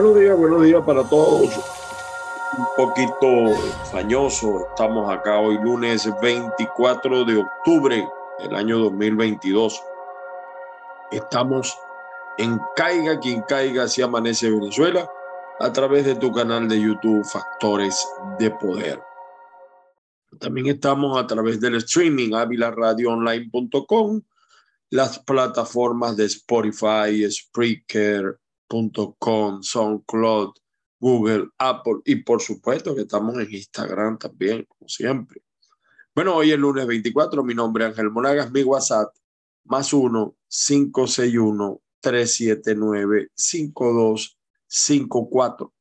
Buenos días, buenos días para todos. Un poquito fañoso. Estamos acá hoy lunes 24 de octubre del año 2022. Estamos en Caiga quien caiga si amanece Venezuela a través de tu canal de YouTube Factores de Poder. También estamos a través del streaming avilaradioonline.com, las plataformas de Spotify, Spreaker, .com, SoundCloud, Google, Apple y por supuesto que estamos en Instagram también, como siempre. Bueno, hoy es lunes 24, mi nombre es Ángel Monagas, mi WhatsApp más 1 561 379 5254.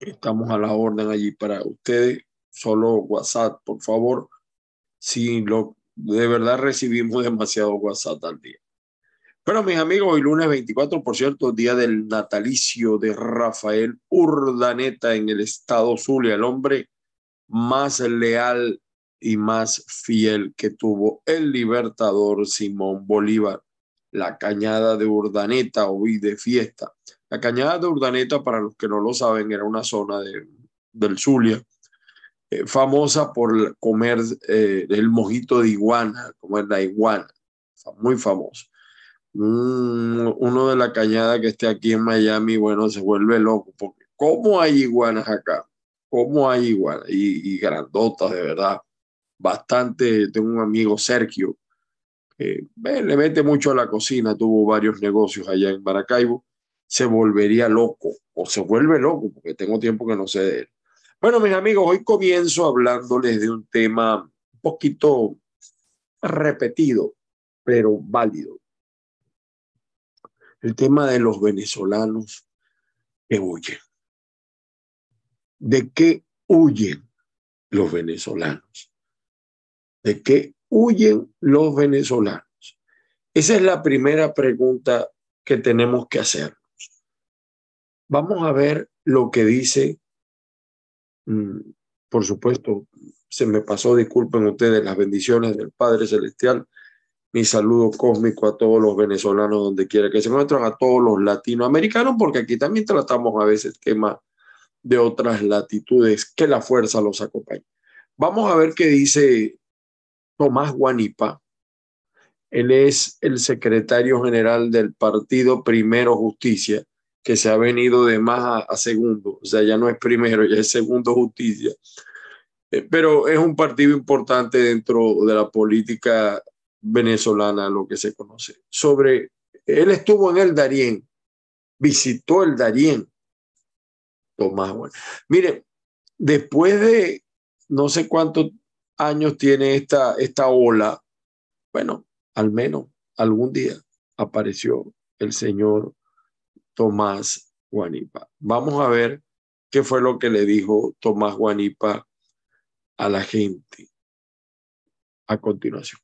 Estamos a la orden allí para ustedes, solo WhatsApp, por favor. Si lo de verdad recibimos demasiado WhatsApp al día. Bueno, mis amigos, hoy lunes 24, por cierto, día del natalicio de Rafael Urdaneta en el estado Zulia, el hombre más leal y más fiel que tuvo el libertador Simón Bolívar. La cañada de Urdaneta, hoy de fiesta. La cañada de Urdaneta, para los que no lo saben, era una zona de, del Zulia, eh, famosa por comer eh, el mojito de iguana, comer la iguana, muy famoso uno de la cañada que esté aquí en Miami, bueno, se vuelve loco, porque ¿cómo hay iguanas acá? ¿Cómo hay iguanas? Y, grandotas, de verdad. Bastante, tengo un amigo, Sergio, que le mete mucho a la cocina, tuvo varios negocios allá en Maracaibo, se volvería loco, o se vuelve loco, porque tengo tiempo que no sé de él. Bueno, mis amigos, hoy comienzo hablándoles de un tema un poquito repetido, pero válido el tema de los venezolanos que huyen. ¿De qué huyen los venezolanos? ¿De qué huyen los venezolanos? Esa es la primera pregunta que tenemos que hacernos. Vamos a ver lo que dice, mm, por supuesto, se me pasó, disculpen ustedes, las bendiciones del Padre Celestial mi saludo cósmico a todos los venezolanos donde quiera que se encuentren, a todos los latinoamericanos, porque aquí también tratamos a veces temas de otras latitudes, que la fuerza los acompañe. Vamos a ver qué dice Tomás Guanipa. Él es el secretario general del partido Primero Justicia, que se ha venido de más a, segundo, o sea, ya no es primero, ya es segundo justicia. Eh, pero es un partido importante dentro de la política venezolana, lo que se conoce. Sobre, él estuvo en el Darién, visitó el Darién. Tomás, bueno. Mire, después de no sé cuántos años tiene esta, esta ola, bueno, al menos algún día apareció el señor Tomás Guanipa. Vamos a ver qué fue lo que le dijo Tomás Guanipa a la gente a continuación.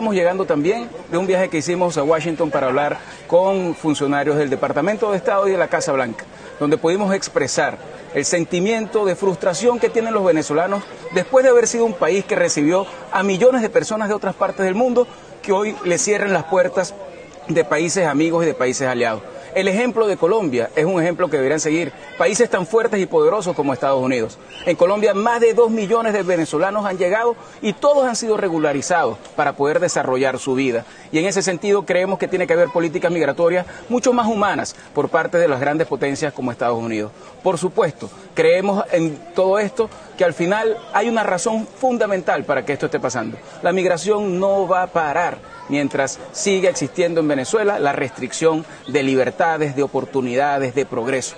Hoy vamos llegando también de un viaje que hicimos a Washington para hablar con funcionarios del Departamento de Estado y de la Casa Blanca, donde pudimos expresar el sentimiento de frustración que tienen los venezolanos después de haber sido un país que recibió a millones de personas de otras partes del mundo que hoy le cierren las puertas de países amigos y de países aliados. El ejemplo de Colombia es un ejemplo que deberían seguir países tan fuertes y poderosos como Estados Unidos. En Colombia más de dos millones de venezolanos han llegado y todos han sido regularizados para poder desarrollar su vida. Y en ese sentido creemos que tiene que haber políticas migratorias mucho más humanas por parte de las grandes potencias como Estados Unidos. Por supuesto, creemos en todo esto que al final hay una razón fundamental para que esto esté pasando. La migración no va a parar mientras siga existiendo en Venezuela la restricción de libertades, de oportunidades, de progreso.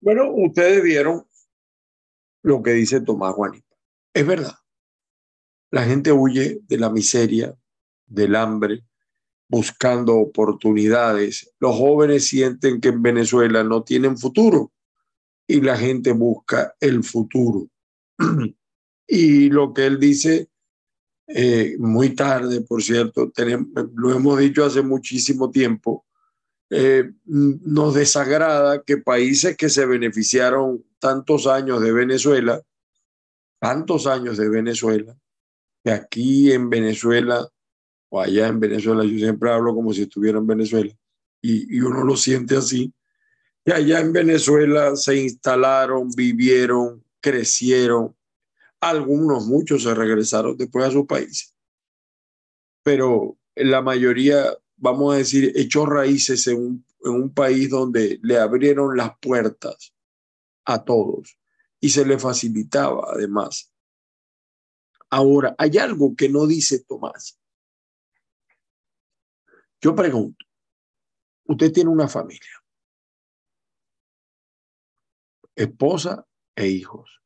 Bueno, ustedes vieron lo que dice Tomás Juanita. Es verdad. La gente huye de la miseria, del hambre, buscando oportunidades. Los jóvenes sienten que en Venezuela no tienen futuro y la gente busca el futuro. y lo que él dice eh, muy tarde, por cierto, lo hemos dicho hace muchísimo tiempo, eh, nos desagrada que países que se beneficiaron tantos años de Venezuela tantos años de Venezuela, que aquí en Venezuela o allá en Venezuela, yo siempre hablo como si estuviera en Venezuela, y, y uno lo siente así, que allá en Venezuela se instalaron, vivieron, crecieron, algunos, muchos se regresaron después a sus países, pero la mayoría, vamos a decir, echó raíces en un, en un país donde le abrieron las puertas a todos y se le facilitaba además. Ahora, hay algo que no dice Tomás. Yo pregunto, usted tiene una familia, esposa e hijos.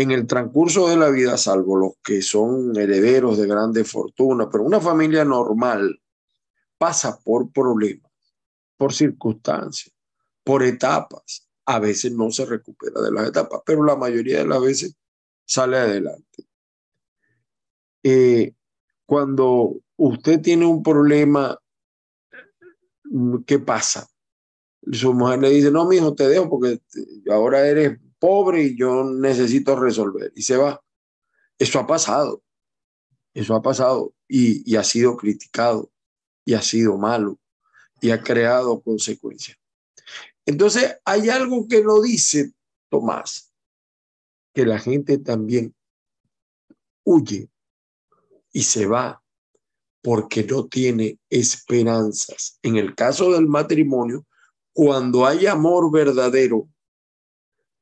En el transcurso de la vida, salvo los que son herederos de grande fortuna, pero una familia normal pasa por problemas, por circunstancias, por etapas. A veces no se recupera de las etapas, pero la mayoría de las veces sale adelante. Eh, cuando usted tiene un problema, ¿qué pasa? Su mujer le dice, no, mi hijo, te dejo porque ahora eres pobre y yo necesito resolver. Y se va. Eso ha pasado. Eso ha pasado y, ha sido criticado y ha sido malo y ha creado consecuencias. Entonces, hay algo que lo dice Tomás, que la gente también huye y se va porque no tiene esperanzas. En el caso del matrimonio, cuando hay amor verdadero,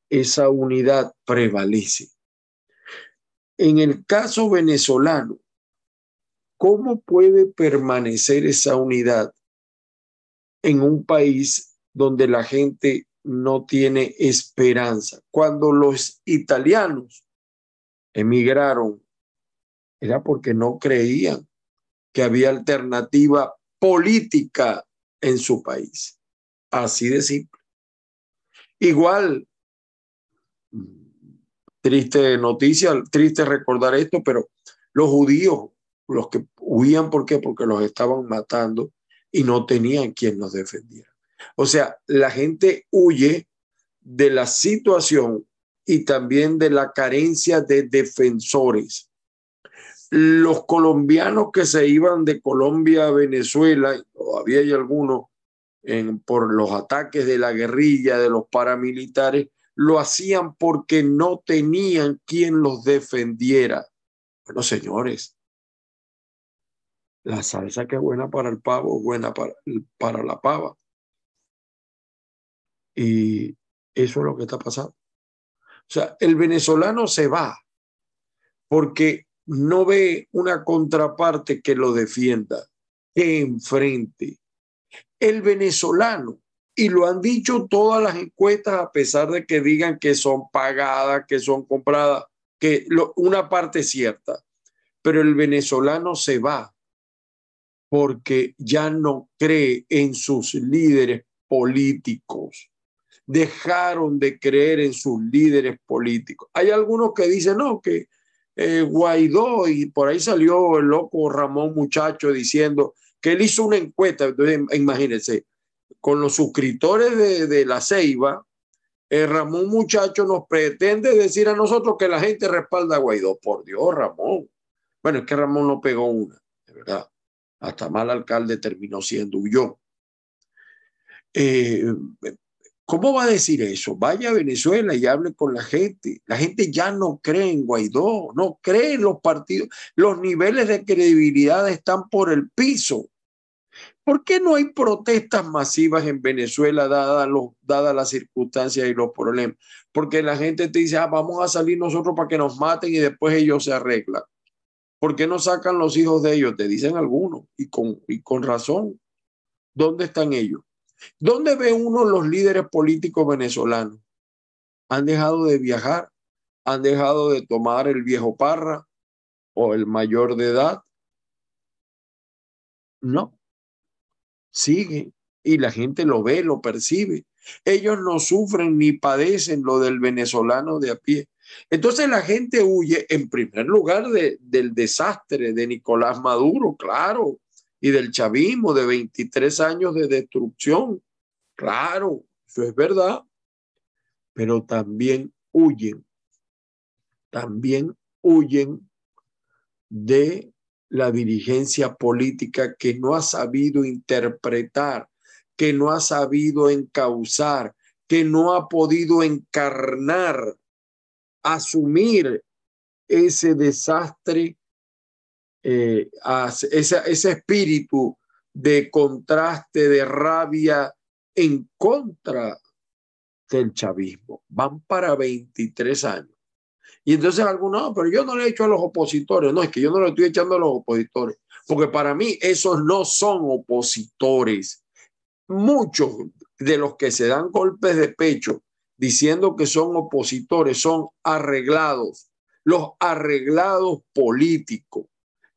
esa unidad prevalece. En el caso venezolano, ¿cómo puede permanecer esa unidad en un país donde la gente no tiene esperanza? Cuando los italianos emigraron, era porque no creían que había alternativa política en su país. Así de simple. Igual, triste noticia, triste recordar esto, pero los judíos, los que huían, ¿por qué? Porque los estaban matando y no tenían quien los defendiera. O sea, la gente huye de la situación y también de la carencia de defensores los colombianos que se iban de Colombia a Venezuela, todavía hay algunos por los ataques de la guerrilla, de los paramilitares, lo hacían porque no tenían quien los defendiera. Bueno, señores, la salsa que es buena para el pavo es buena para, para la pava. Y eso es lo que está pasando. O sea, el venezolano se va porque no ve una contraparte que lo defienda, que enfrente. El venezolano, y lo han dicho todas las encuestas, a pesar de que digan que son pagadas, que son compradas, que una parte cierta, pero el venezolano se va porque ya no cree en sus líderes políticos. Dejaron de creer en sus líderes políticos. Hay algunos que dicen, no, que eh, Guaidó y por ahí salió el loco Ramón Muchacho diciendo que él hizo una encuesta, entonces imagínense, con los suscriptores de, la Ceiba, eh, Ramón Muchacho nos pretende decir a nosotros que la gente respalda a Guaidó. Por Dios, Ramón. Bueno, es que Ramón no pegó una, de verdad. Hasta mal alcalde terminó siendo yo. Eh, ¿Cómo va a decir eso? Vaya a Venezuela y hable con la gente. La gente ya no cree en Guaidó, no cree en los partidos. Los niveles de credibilidad están por el piso. ¿Por qué no hay protestas masivas en Venezuela dadas dada las circunstancias y los problemas? Porque la gente te dice, ah, vamos a salir nosotros para que nos maten y después ellos se arreglan. ¿Por qué no sacan los hijos de ellos? Te dicen algunos y con, y con razón. ¿Dónde están ellos? ¿Dónde ve uno los líderes políticos venezolanos? Han dejado de viajar, han dejado de tomar el viejo parra o el mayor de edad. No, sigue y la gente lo ve, lo percibe. Ellos no sufren ni padecen lo del venezolano de a pie. Entonces la gente huye en primer lugar del desastre de Nicolás Maduro, claro, y del chavismo de 23 años de destrucción. Claro, eso es verdad, pero también huyen también huyen de la dirigencia política que no ha sabido interpretar, que no ha sabido encauzar, que no ha podido encarnar, asumir ese desastre, eh, ese, espíritu de contraste, de rabia en contra del chavismo. Van para 23 años. Y entonces algunos, no, pero yo no le he hecho a los opositores. No, es que yo no le estoy echando a los opositores. Porque para mí esos no son opositores. Muchos de los que se dan golpes de pecho diciendo que son opositores son arreglados, los arreglados políticos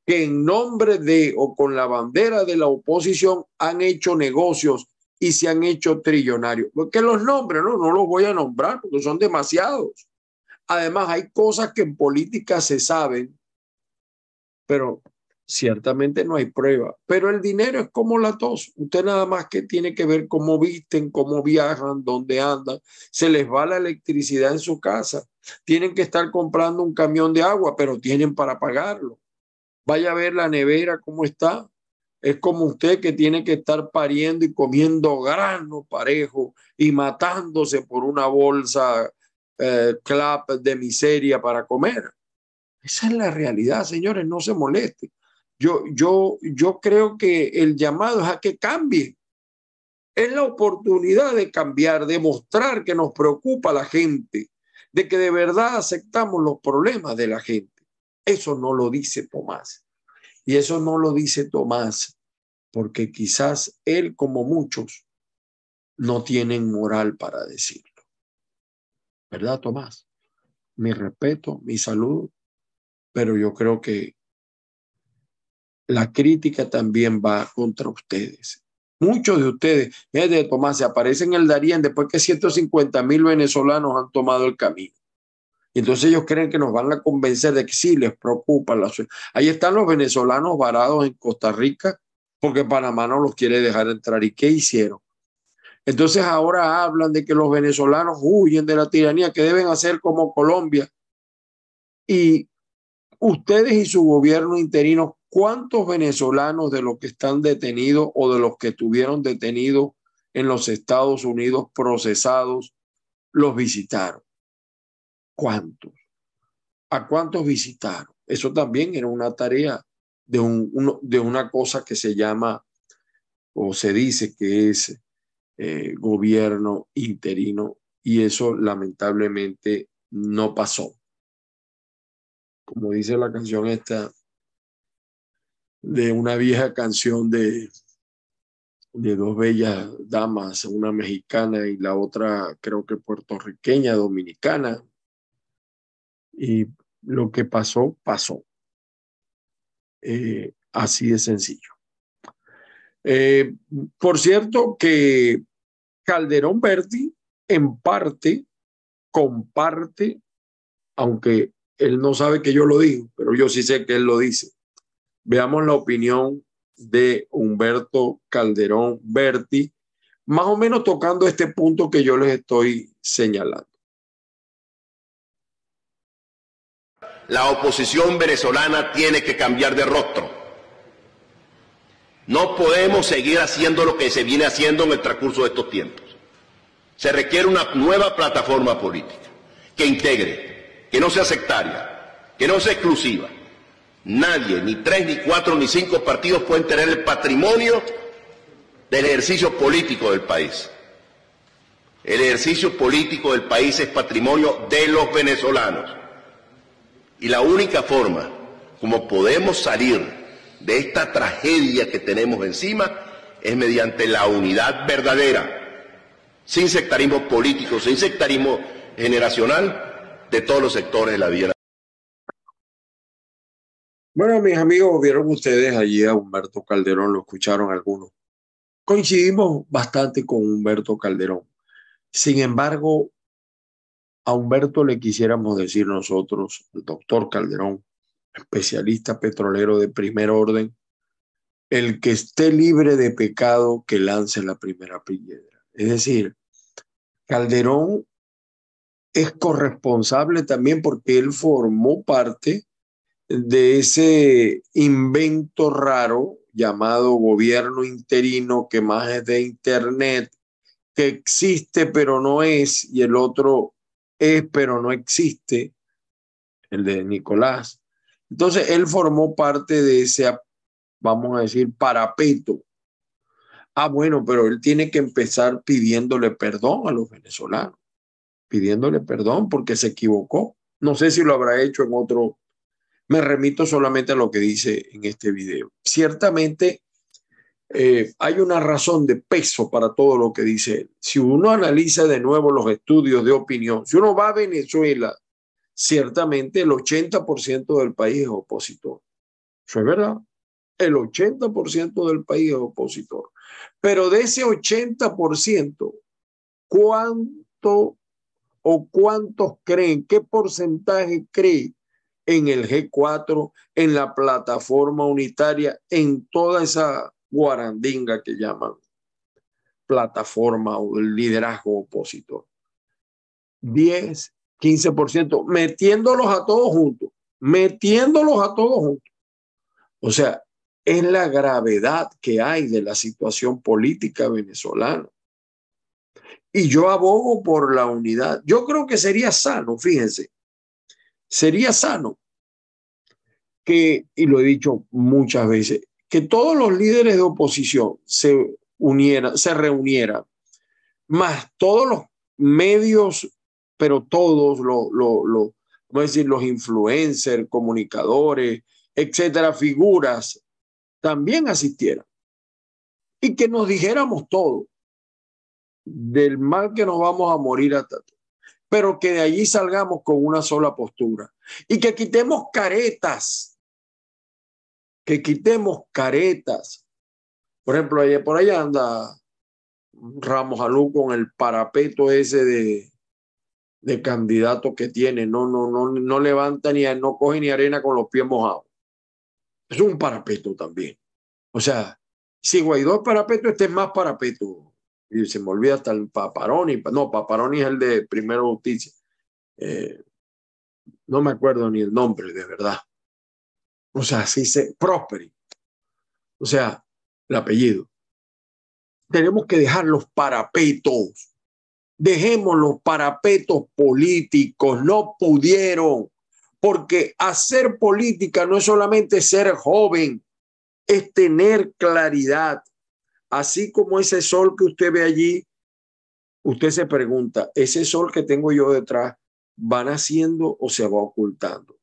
que en nombre de o con la bandera de la oposición han hecho negocios y se han hecho trillonarios. Porque los nombres, no, no los voy a nombrar porque son demasiados. Además, hay cosas que en política se saben, pero ciertamente no hay prueba. Pero el dinero es como la tos. Usted nada más que tiene que ver cómo visten, cómo viajan, dónde andan. Se les va la electricidad en su casa. Tienen que estar comprando un camión de agua, pero tienen para pagarlo. Vaya a ver la nevera cómo está. Es como usted que tiene que estar pariendo y comiendo grano parejo y matándose por una bolsa eh, clap de miseria para comer. Esa es la realidad, señores, no se moleste. Yo, yo, yo creo que el llamado es a que cambie. Es la oportunidad de cambiar, de mostrar que nos preocupa la gente, de que de verdad aceptamos los problemas de la gente. Eso no lo dice Tomás. Y eso no lo dice Tomás porque quizás él, como muchos, no tienen moral para decirlo. ¿Verdad, Tomás? Mi respeto, mi salud, pero yo creo que la crítica también va contra ustedes. Muchos de ustedes, de Tomás, se aparecen en el Darién después que 150 mil venezolanos han tomado el camino. Entonces ellos creen que nos van a convencer de que sí les preocupa la Ahí están los venezolanos varados en Costa Rica porque Panamá no los quiere dejar entrar. ¿Y qué hicieron? Entonces ahora hablan de que los venezolanos huyen de la tiranía, que deben hacer como Colombia. Y ustedes y su gobierno interino, ¿cuántos venezolanos de los que están detenidos o de los que tuvieron detenidos en los Estados Unidos procesados los visitaron? ¿Cuántos? ¿A cuántos visitaron? Eso también era una tarea de, un, de una cosa que se llama o se dice que es eh, gobierno interino y eso lamentablemente no pasó. Como dice la canción esta de una vieja canción de, de dos bellas damas, una mexicana y la otra creo que puertorriqueña, dominicana, y lo que pasó, pasó. Eh, así de sencillo. Eh, por cierto que Calderón Berti en parte comparte, aunque él no sabe que yo lo digo, pero yo sí sé que él lo dice. Veamos la opinión de Humberto Calderón Berti, más o menos tocando este punto que yo les estoy señalando. La oposición venezolana tiene que cambiar de rostro. No podemos seguir haciendo lo que se viene haciendo en el transcurso de estos tiempos. Se requiere una nueva plataforma política que integre, que no sea sectaria, que no sea exclusiva. Nadie, ni tres, ni cuatro, ni cinco partidos pueden tener el patrimonio del ejercicio político del país. El ejercicio político del país es patrimonio de los venezolanos. Y la única forma como podemos salir de esta tragedia que tenemos encima es mediante la unidad verdadera, sin sectarismo político, sin sectarismo generacional de todos los sectores de la vida. Bueno, mis amigos, vieron ustedes allí a Humberto Calderón, lo escucharon algunos. Coincidimos bastante con Humberto Calderón. Sin embargo, a Humberto le quisiéramos decir nosotros, doctor Calderón, especialista petrolero de primer orden, el que esté libre de pecado que lance la primera piedra. Es decir, Calderón es corresponsable también porque él formó parte de ese invento raro llamado gobierno interino, que más es de Internet, que existe pero no es, y el otro es pero no existe, el de Nicolás. Entonces, él formó parte de ese, vamos a decir, parapeto. Ah, bueno, pero él tiene que empezar pidiéndole perdón a los venezolanos, pidiéndole perdón porque se equivocó. No sé si lo habrá hecho en otro me remito solamente a lo que dice en este video. Ciertamente eh, hay una razón de peso para todo lo que dice él. Si uno analiza de nuevo los estudios de opinión, si uno va a Venezuela, ciertamente el 80% del país es opositor. Eso es verdad. El 80% del país es opositor. Pero de ese 80%, ¿cuánto o cuántos creen, qué porcentaje cree en el G4, en la plataforma unitaria, en toda esa guarandinga que llaman plataforma o liderazgo opositor. 10, 15%, metiéndolos a todos juntos, metiéndolos a todos juntos. O sea, es la gravedad que hay de la situación política venezolana. Y yo abogo por la unidad. Yo creo que sería sano, fíjense, sería sano que, y lo he dicho muchas veces, que todos los líderes de oposición se unieran, se reunieran, más todos los medios, pero todos los, los, decir, los influencers, comunicadores, etcétera, figuras, también asistieran. Y que nos dijéramos todo del mal que nos vamos a morir hasta pero que de allí salgamos con una sola postura y que quitemos caretas, que quitemos caretas. Por ejemplo, allá, por allá anda Ramos Alú con el parapeto ese de, de candidato que tiene, no, no, no, no levanta ni, no coge ni arena con los pies mojados. Es un parapeto también. O sea, si Guaidó es parapeto, este es más parapeto y se me olvida hasta el Paparoni, no, Paparoni es el de Primero Justicia. Eh, no me acuerdo ni el nombre, de verdad. O sea, así se, Prosperi. O sea, el apellido. Tenemos que dejar los parapetos. Dejemos los parapetos políticos. No pudieron. Porque hacer política no es solamente ser joven, es tener claridad, Así como ese sol que usted ve allí, usted se pregunta, ¿ese sol que tengo yo detrás va naciendo o se va ocultando?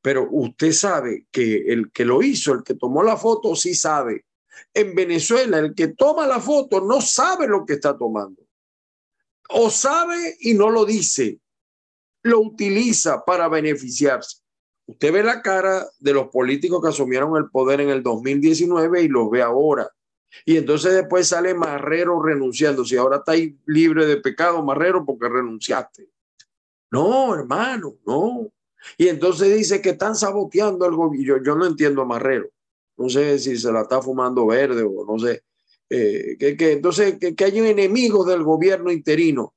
Pero usted sabe que el que lo hizo, el que tomó la foto, sí sabe. En Venezuela, el que toma la foto no sabe lo que está tomando. O sabe y no lo dice. Lo utiliza para beneficiarse. Usted ve la cara de los políticos que asumieron el poder en el 2019 y los ve ahora. Y entonces después sale Marrero renunciando. Si ahora está ahí libre de pecado, Marrero, porque renunciaste. No, hermano, no. Y entonces dice que están saboteando al gobierno. Yo, no entiendo a Marrero. No sé si se la está fumando verde o no sé. Eh, que, entonces, que, que hay enemigos del gobierno interino.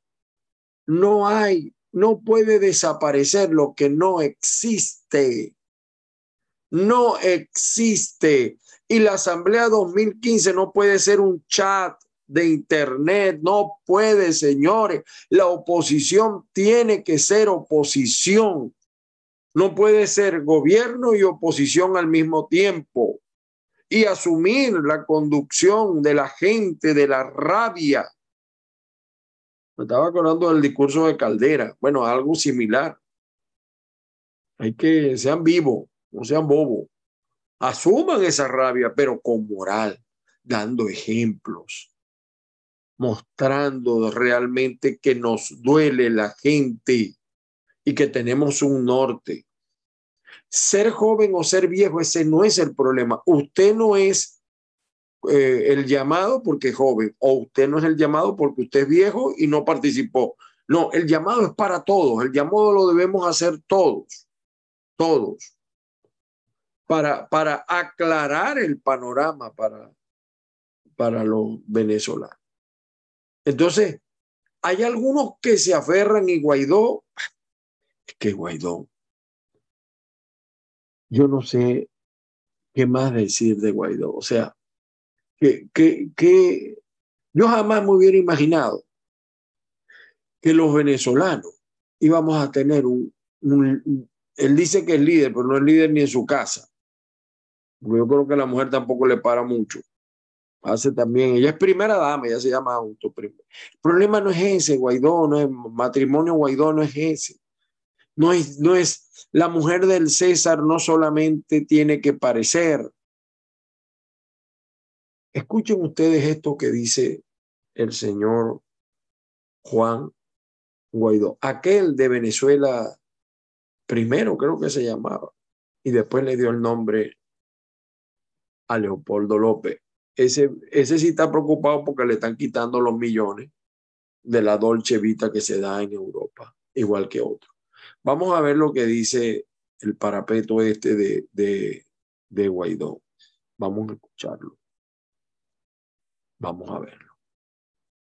No hay, no puede desaparecer lo que no existe. No existe. Y la Asamblea 2015 no puede ser un chat de Internet, no puede, señores. La oposición tiene que ser oposición. No puede ser gobierno y oposición al mismo tiempo. Y asumir la conducción de la gente, de la rabia. Me estaba acordando del discurso de Caldera. Bueno, algo similar. Hay que sean vivos, no sean bobos asuman esa rabia, pero con moral, dando ejemplos, mostrando realmente que nos duele la gente y que tenemos un norte. Ser joven o ser viejo, ese no es el problema. Usted no es eh, el llamado porque es joven, o usted no es el llamado porque usted es viejo y no participó. No, el llamado es para todos, el llamado lo debemos hacer todos, todos para, para aclarar el panorama para, para los venezolanos. Entonces, hay algunos que se aferran y Guaidó, es que Guaidó, yo no sé qué más decir de Guaidó. O sea, que, que, que yo jamás me hubiera imaginado que los venezolanos íbamos a tener un, él dice que es líder, pero no es líder ni en su casa. Yo creo que la mujer tampoco le para mucho. Hace también, ella es primera dama, ella se llama. El problema no es ese, Guaidó, no es matrimonio Guaidó, no es ese. No es, no es, la mujer del César no solamente tiene que parecer. Escuchen ustedes esto que dice el señor Juan Guaidó, aquel de Venezuela primero creo que se llamaba, y después le dio el nombre a Leopoldo López. Ese, ese sí está preocupado porque le están quitando los millones de la Dolce Vita que se da en Europa, igual que otro. Vamos a ver lo que dice el parapeto este de, de, de Guaidó. Vamos a escucharlo. Vamos a verlo.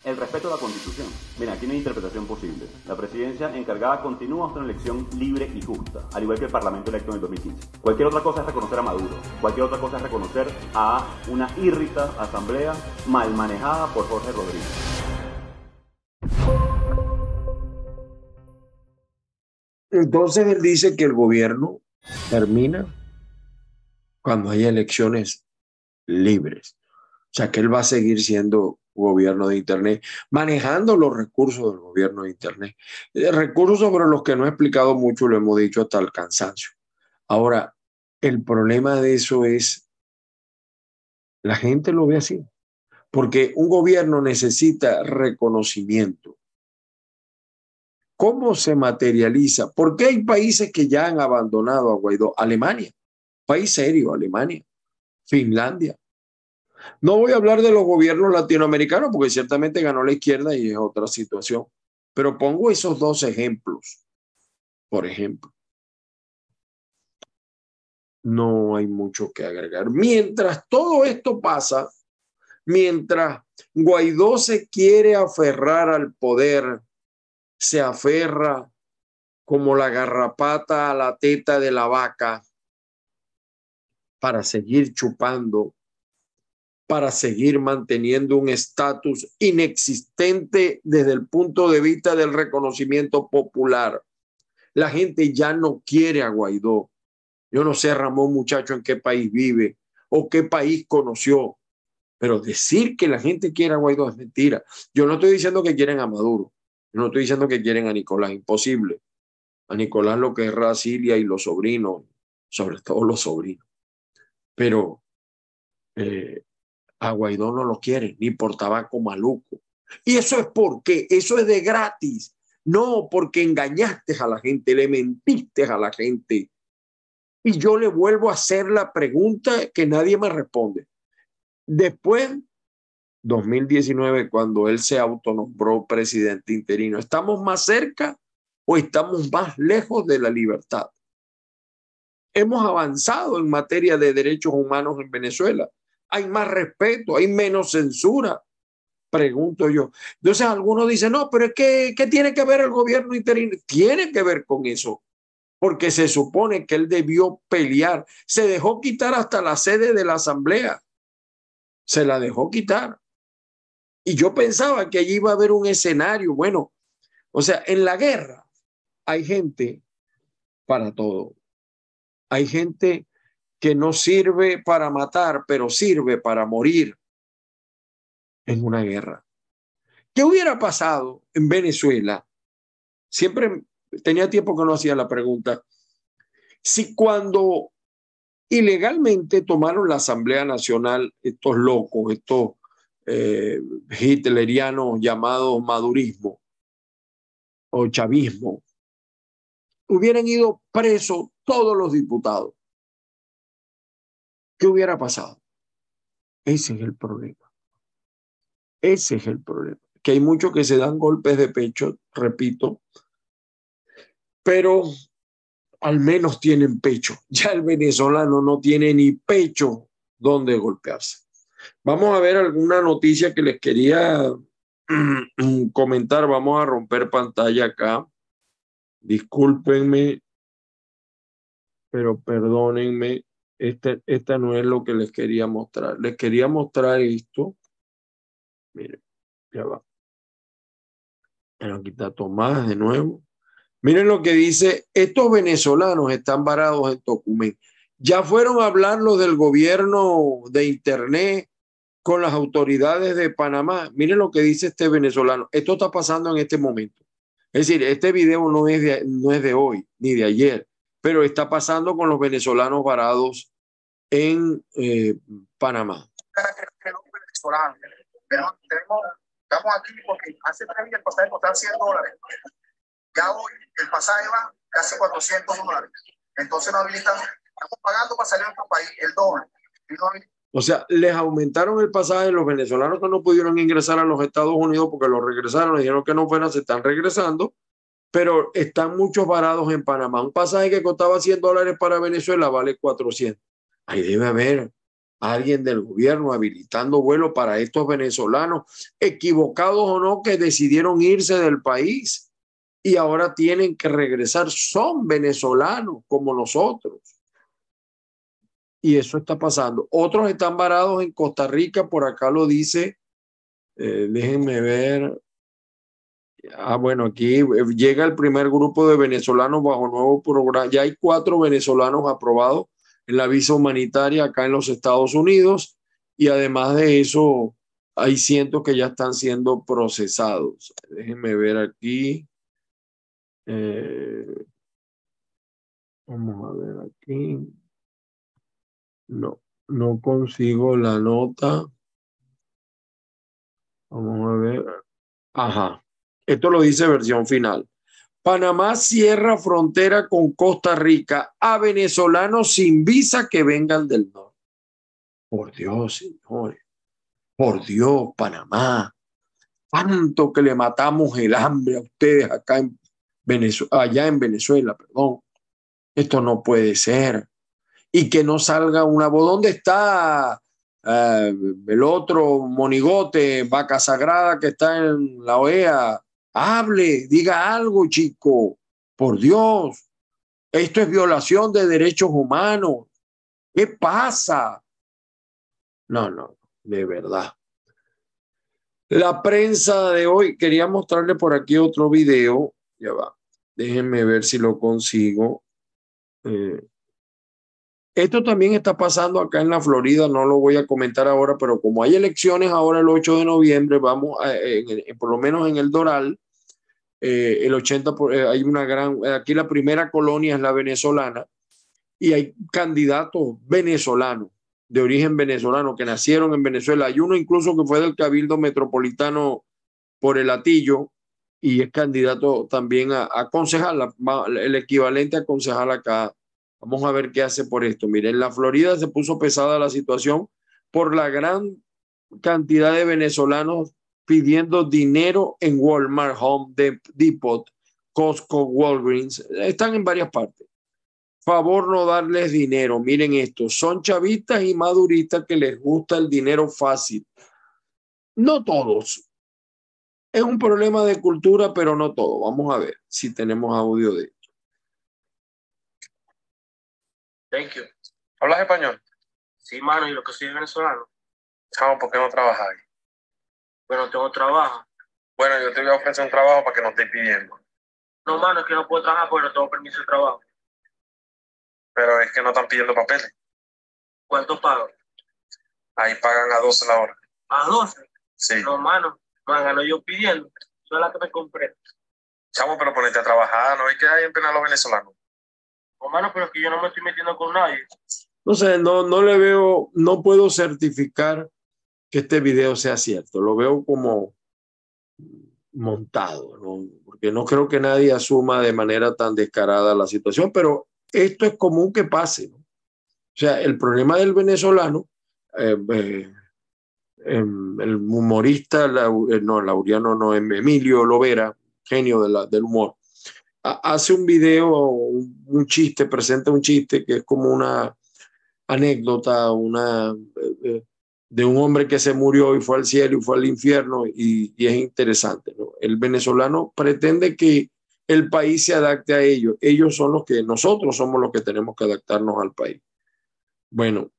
El respeto a la Constitución. Mira, aquí no hay interpretación posible. La presidencia encargada continúa hasta una elección libre y justa, al igual que el Parlamento electo en el 2015. Cualquier otra cosa es reconocer a Maduro. Cualquier otra cosa es reconocer a una írrita asamblea mal manejada por Jorge Rodríguez. Entonces él dice que el gobierno termina cuando hay elecciones libres. O sea, que él va a seguir siendo gobierno de Internet, manejando los recursos del gobierno de Internet. Eh, recursos sobre los que no he explicado mucho, lo hemos dicho hasta el cansancio. Ahora, el problema de eso es, la gente lo ve así, porque un gobierno necesita reconocimiento. ¿Cómo se materializa? ¿Por qué hay países que ya han abandonado a Guaidó? Alemania, país serio, Alemania, Finlandia, no voy a hablar de los gobiernos latinoamericanos porque ciertamente ganó la izquierda y es otra situación, pero pongo esos dos ejemplos. Por ejemplo, no hay mucho que agregar. Mientras todo esto pasa, mientras Guaidó se quiere aferrar al poder, se aferra como la garrapata a la teta de la vaca para seguir chupando para seguir manteniendo un estatus inexistente desde el punto de vista del reconocimiento popular. La gente ya no quiere a Guaidó. Yo no sé, Ramón, muchacho, en qué país vive o qué país conoció, pero decir que la gente quiere a Guaidó es mentira. Yo no estoy diciendo que quieren a Maduro, yo no estoy diciendo que quieren a Nicolás, imposible. A Nicolás lo que es Rasilia y los sobrinos, sobre todo los sobrinos. Pero eh, a Guaidó no lo quieren, ni por tabaco maluco. Y eso es porque, eso es de gratis. No porque engañaste a la gente, le mentiste a la gente. Y yo le vuelvo a hacer la pregunta que nadie me responde. Después, 2019, cuando él se autonombró presidente interino, ¿estamos más cerca o estamos más lejos de la libertad? Hemos avanzado en materia de derechos humanos en Venezuela hay más respeto, hay menos censura, pregunto yo. Entonces algunos dicen, no, pero es que, ¿qué tiene que ver el gobierno interino? Tiene que ver con eso, porque se supone que él debió pelear. Se dejó quitar hasta la sede de la asamblea. Se la dejó quitar. Y yo pensaba que allí iba a haber un escenario. Bueno, o sea, en la guerra hay gente para todo. Hay gente que no sirve para matar, pero sirve para morir en una guerra. ¿Qué hubiera pasado en Venezuela? Siempre tenía tiempo que no hacía la pregunta. Si cuando ilegalmente tomaron la Asamblea Nacional estos locos, estos eh, hitlerianos llamados madurismo o chavismo, hubieran ido presos todos los diputados. ¿Qué hubiera pasado? Ese es el problema. Ese es el problema. Que hay muchos que se dan golpes de pecho, repito, pero al menos tienen pecho. Ya el venezolano no tiene ni pecho donde golpearse. Vamos a ver alguna noticia que les quería comentar, vamos a romper pantalla acá. Discúlpenme, pero perdónenme, este, esta no es lo que les quería mostrar. Les quería mostrar esto. Miren, ya va. Aquí está Tomás de nuevo. Miren lo que dice, estos venezolanos están varados en Tocumen. Ya fueron a hablar los del gobierno de Internet con las autoridades de Panamá. Miren lo que dice este venezolano. Esto está pasando en este momento. Es decir, este video no es de, no es de hoy ni de ayer, pero está pasando con los venezolanos varados en eh, Panamá. estamos aquí porque hace tres días el pasaje costaba 100 dólares. Ya hoy el pasaje va casi 400 dólares. Entonces no habilitan, estamos pagando para salir a otro país el doble. O sea, les aumentaron el pasaje los venezolanos que no pudieron ingresar a los Estados Unidos porque los regresaron, dijeron que no fueran, se están regresando, pero están muchos varados en Panamá. Un pasaje que costaba 100 dólares para Venezuela vale 400. Ahí debe haber alguien del gobierno habilitando vuelo para estos venezolanos, equivocados o no, que decidieron irse del país y ahora tienen que regresar, son venezolanos como nosotros. Y eso está pasando. Otros están varados en Costa Rica, por acá lo dice, eh, déjenme ver. Ah, bueno, aquí eh, llega el primer grupo de venezolanos bajo nuevo programa. Ya hay cuatro venezolanos aprobados en la visa humanitaria acá en los Estados Unidos y además de eso hay cientos que ya están siendo procesados. Déjenme ver aquí. Eh, vamos a ver aquí. No, no consigo la nota. Vamos a ver. Ajá. Esto lo dice versión final. Panamá cierra frontera con Costa Rica a venezolanos sin visa que vengan del norte. Por Dios, señores. Por Dios, Panamá. Tanto que le matamos el hambre a ustedes acá en Venezuela, allá en Venezuela, perdón. Esto no puede ser. Y que no salga una voz. ¿Dónde está eh, el otro monigote, vaca sagrada que está en la OEA? Hable, diga algo, chico. Por Dios. Esto es violación de derechos humanos. ¿Qué pasa? No, no, de verdad. La prensa de hoy, quería mostrarle por aquí otro video. Ya va. Déjenme ver si lo consigo. Eh, esto también está pasando acá en la Florida, no lo voy a comentar ahora, pero como hay elecciones ahora el 8 de noviembre, vamos, a, por lo menos en el Doral, eh, el 80, eh, hay una gran, aquí la primera colonia es la venezolana y hay candidatos venezolanos, de origen venezolano, que nacieron en Venezuela. Hay uno incluso que fue del Cabildo Metropolitano por el Atillo y es candidato también a, a concejal, el equivalente a concejal acá Vamos a ver qué hace por esto. Miren, en la Florida se puso pesada la situación por la gran cantidad de venezolanos pidiendo dinero en Walmart, Home Depot, Costco, Walgreens. Están en varias partes. Favor no darles dinero. Miren esto. Son chavistas y maduristas que les gusta el dinero fácil. No todos. Es un problema de cultura, pero no todo. Vamos a ver si tenemos audio de Thank you. ¿Hablas español? Sí, mano, y lo que soy venezolano. Chamo, ¿por qué no trabajas ahí? Bueno, tengo trabajo. Bueno, yo te voy a ofrecer un trabajo para que no estés pidiendo. No, mano, es que no puedo trabajar porque no tengo permiso de trabajo. Pero es que no están pidiendo papeles. ¿Cuánto pago? Ahí pagan a 12 la hora. ¿A 12? Sí. No, mano, no ganó yo pidiendo. Soy la que me compré. Chamo, pero ponete a trabajar, ¿no? ¿Y qué hay en pena los venezolanos? Pero es que yo no me estoy metiendo con nadie. No sé, no, no le veo, no puedo certificar que este video sea cierto. Lo veo como montado, ¿no? porque no creo que nadie asuma de manera tan descarada la situación, pero esto es común que pase. O sea, el problema del venezolano, eh, eh, em, el humorista, eh, no, Laureano no, em, Emilio Lovera, genio de la, del humor, hace un video, un, chiste, presenta un chiste que es como una anécdota, una, eh, de un hombre que se murió y fue al cielo y fue al infierno y, es interesante. El venezolano pretende que el país se adapte a ellos. Ellos son los que, nosotros somos los que tenemos que adaptarnos al país. Bueno,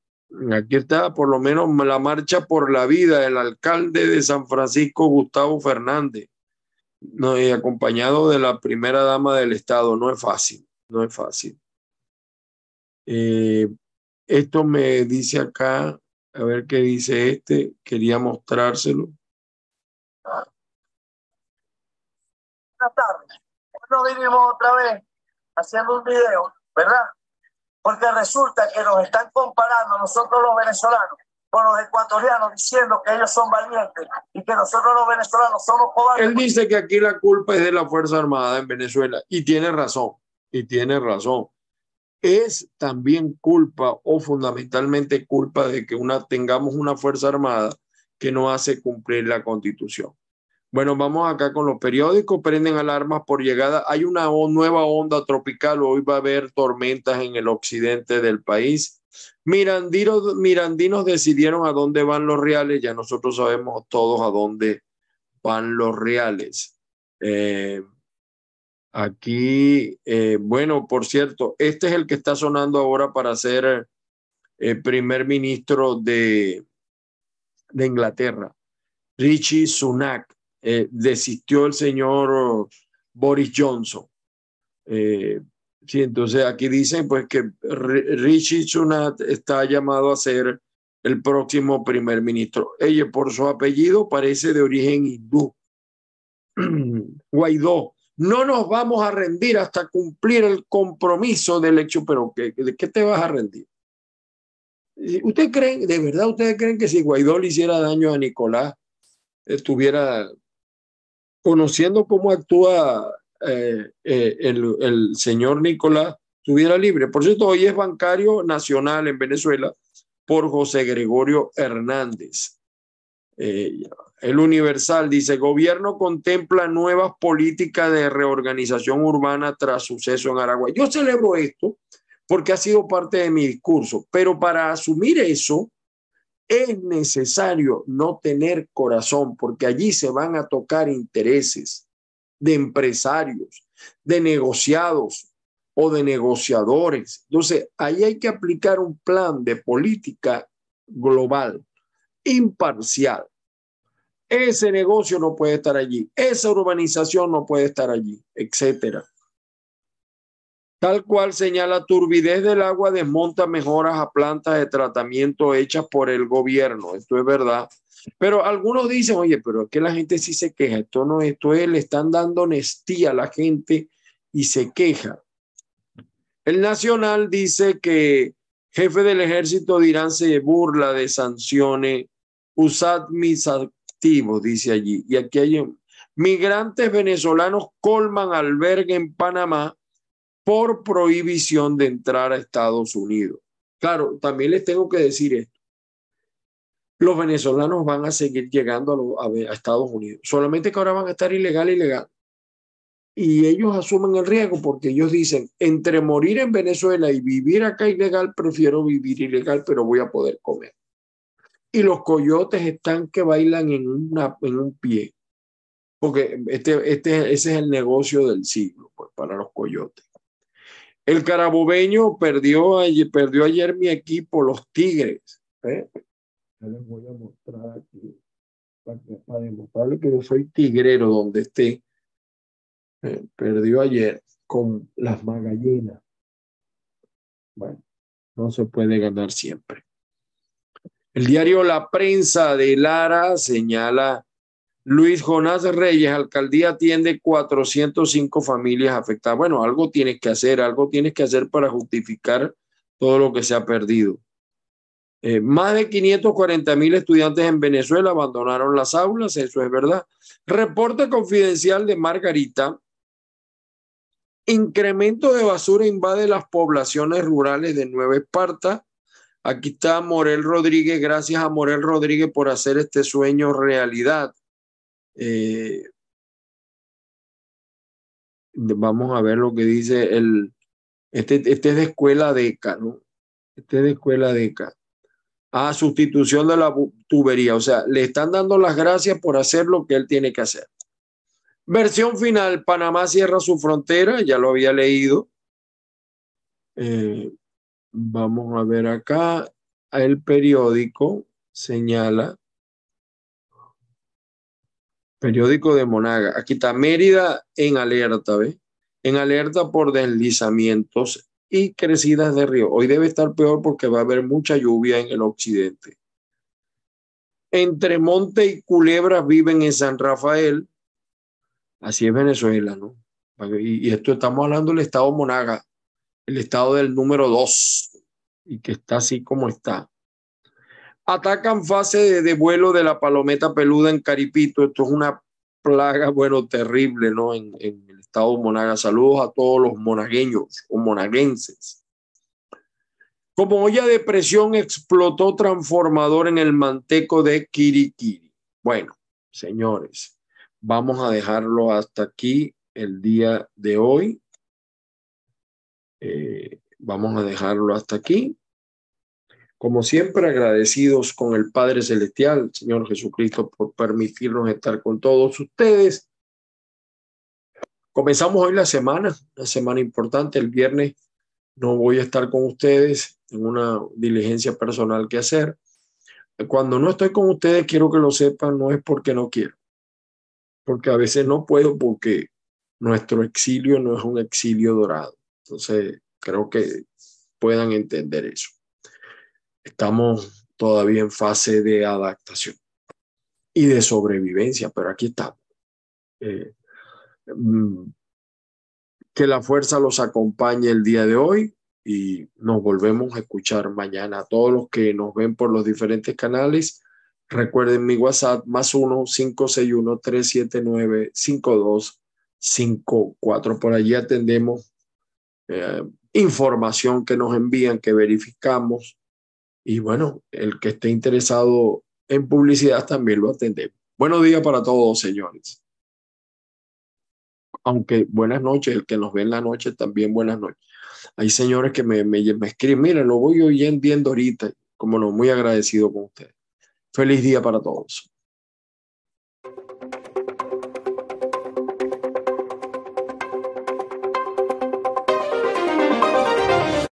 aquí está por lo menos la marcha por la vida del alcalde de San Francisco, Gustavo Fernández, no, y acompañado de la primera dama del Estado. No es fácil, no es fácil. Eh, esto me dice acá, a ver qué dice este, quería mostrárselo. Buenas tardes. Nos vinimos otra vez haciendo un video, ¿verdad? Porque resulta que nos están comparando nosotros los venezolanos con los ecuatorianos diciendo que ellos son valientes y que nosotros los venezolanos somos cobardes. Él dice que aquí la culpa es de la Fuerza Armada en Venezuela y tiene razón, y tiene razón. Es también culpa o fundamentalmente culpa de que una, tengamos una Fuerza Armada que no hace cumplir la constitución. Bueno, vamos acá con los periódicos, prenden alarmas por llegada. Hay una nueva onda tropical, hoy va a haber tormentas en el occidente del país. Mirandinos, decidieron a dónde van los reales, ya nosotros sabemos todos a dónde van los reales. Eh, aquí, eh, bueno, por cierto, este es el que está sonando ahora para ser eh, primer ministro de, de Inglaterra, Richie Sunak eh, desistió el señor Boris Johnson. Sí, entonces aquí dicen pues que Rishi Sunak está llamado a ser el próximo primer ministro. Ella por su apellido parece de origen hindú. Guaidó, no nos vamos a rendir hasta cumplir el compromiso del hecho, pero ¿qué, ¿de qué te vas a rendir? ¿Ustedes creen, de verdad, ustedes creen que si Guaidó le hiciera daño a Nicolás, estuviera conociendo cómo actúa eh, eh, el, señor Nicolás, estuviera libre. Por cierto, hoy es bancario nacional en Venezuela por José Gregorio Hernández. Eh, el Universal dice, gobierno contempla nuevas políticas de reorganización urbana tras suceso en Aragua. Yo celebro esto porque ha sido parte de mi discurso, pero para asumir eso, es necesario no tener corazón porque allí se van a tocar intereses de empresarios, de negociados o de negociadores. Entonces, ahí hay que aplicar un plan de política global, imparcial. Ese negocio no puede estar allí, esa urbanización no puede estar allí, etcétera. Tal cual señala turbidez del agua desmonta mejoras a plantas de tratamiento hechas por el gobierno. Esto es verdad. Pero algunos dicen, oye, pero es que la gente sí se queja. Esto no, esto es, le están dando honestía a la gente y se queja. El Nacional dice que jefe del ejército de Irán se burla de sanciones, usad mis activos, dice allí. Y aquí hay migrantes venezolanos colman albergue en Panamá por prohibición de entrar a Estados Unidos. Claro, también les tengo que decir esto. Los venezolanos van a seguir llegando a, a, Estados Unidos, solamente que ahora van a estar ilegal, ilegal. Y ellos asumen el riesgo porque ellos dicen, entre morir en Venezuela y vivir acá ilegal, prefiero vivir ilegal, pero voy a poder comer. Y los coyotes están que bailan en, una, en un pie, porque este, este, ese es el negocio del siglo, pues para los coyotes. El carabobeño perdió ayer, perdió ayer mi equipo, los Tigres. ¿eh? Les voy a mostrar aquí para, para demostrarle que yo soy tigrero donde esté. Eh, perdió ayer con las Magallenas. Bueno, no se puede ganar siempre. El diario La Prensa de Lara señala Luis Jonás Reyes, alcaldía atiende 405 familias afectadas. Bueno, algo tienes que hacer, algo tienes que hacer para justificar todo lo que se ha perdido. Eh, más de 540 mil estudiantes en Venezuela abandonaron las aulas, eso es verdad. Reporte confidencial de Margarita. Incremento de basura invade las poblaciones rurales de Nueva Esparta. Aquí está Morel Rodríguez, gracias a Morel Rodríguez por hacer este sueño realidad. Eh, vamos a ver lo que dice el, este, este es de escuela DECA, ¿no? Este es de escuela DECA. A sustitución de la tubería. O sea, le están dando las gracias por hacer lo que él tiene que hacer. Versión final, Panamá cierra su frontera, ya lo había leído. Eh, vamos a ver acá, el periódico señala, periódico de Monaga, aquí está Mérida en alerta, ¿ve? En alerta por deslizamientos y crecidas de río. Hoy debe estar peor porque va a haber mucha lluvia en el occidente. Entre Monte y Culebra viven en San Rafael. Así es Venezuela, ¿no? Y, esto estamos hablando del estado Monaga, el estado del número dos, y que está así como está. Atacan fase de, vuelo de la palometa peluda en Caripito. Esto es una plaga, bueno, terrible, ¿no? En Estado Monaga. Saludos a todos los monagueños o monaguenses. Como olla de presión explotó transformador en el manteco de Kirikiri. Bueno, señores, vamos a dejarlo hasta aquí el día de hoy. Eh, vamos a dejarlo hasta aquí. Como siempre, agradecidos con el Padre Celestial, Señor Jesucristo, por permitirnos estar con todos ustedes. Comenzamos hoy la semana, una semana importante. El viernes no voy a estar con ustedes en una diligencia personal que hacer. Cuando no estoy con ustedes, quiero que lo sepan, no es porque no quiero, porque a veces no puedo porque nuestro exilio no es un exilio dorado. Entonces, creo que puedan entender eso. Estamos todavía en fase de adaptación y de sobrevivencia, pero aquí estamos. Eh, que la fuerza los acompañe el día de hoy y nos volvemos a escuchar mañana. A todos los que nos ven por los diferentes canales, recuerden mi WhatsApp más 1-561-379-5254. Por allí atendemos eh, información que nos envían, que verificamos. Y bueno, el que esté interesado en publicidad también lo atendemos. Buenos días para todos, señores aunque buenas noches, el que nos ve en la noche también buenas noches. Hay señores que me, me, escriben, mira, lo voy oyendo ahorita, como no, muy agradecido con ustedes. Feliz día para todos.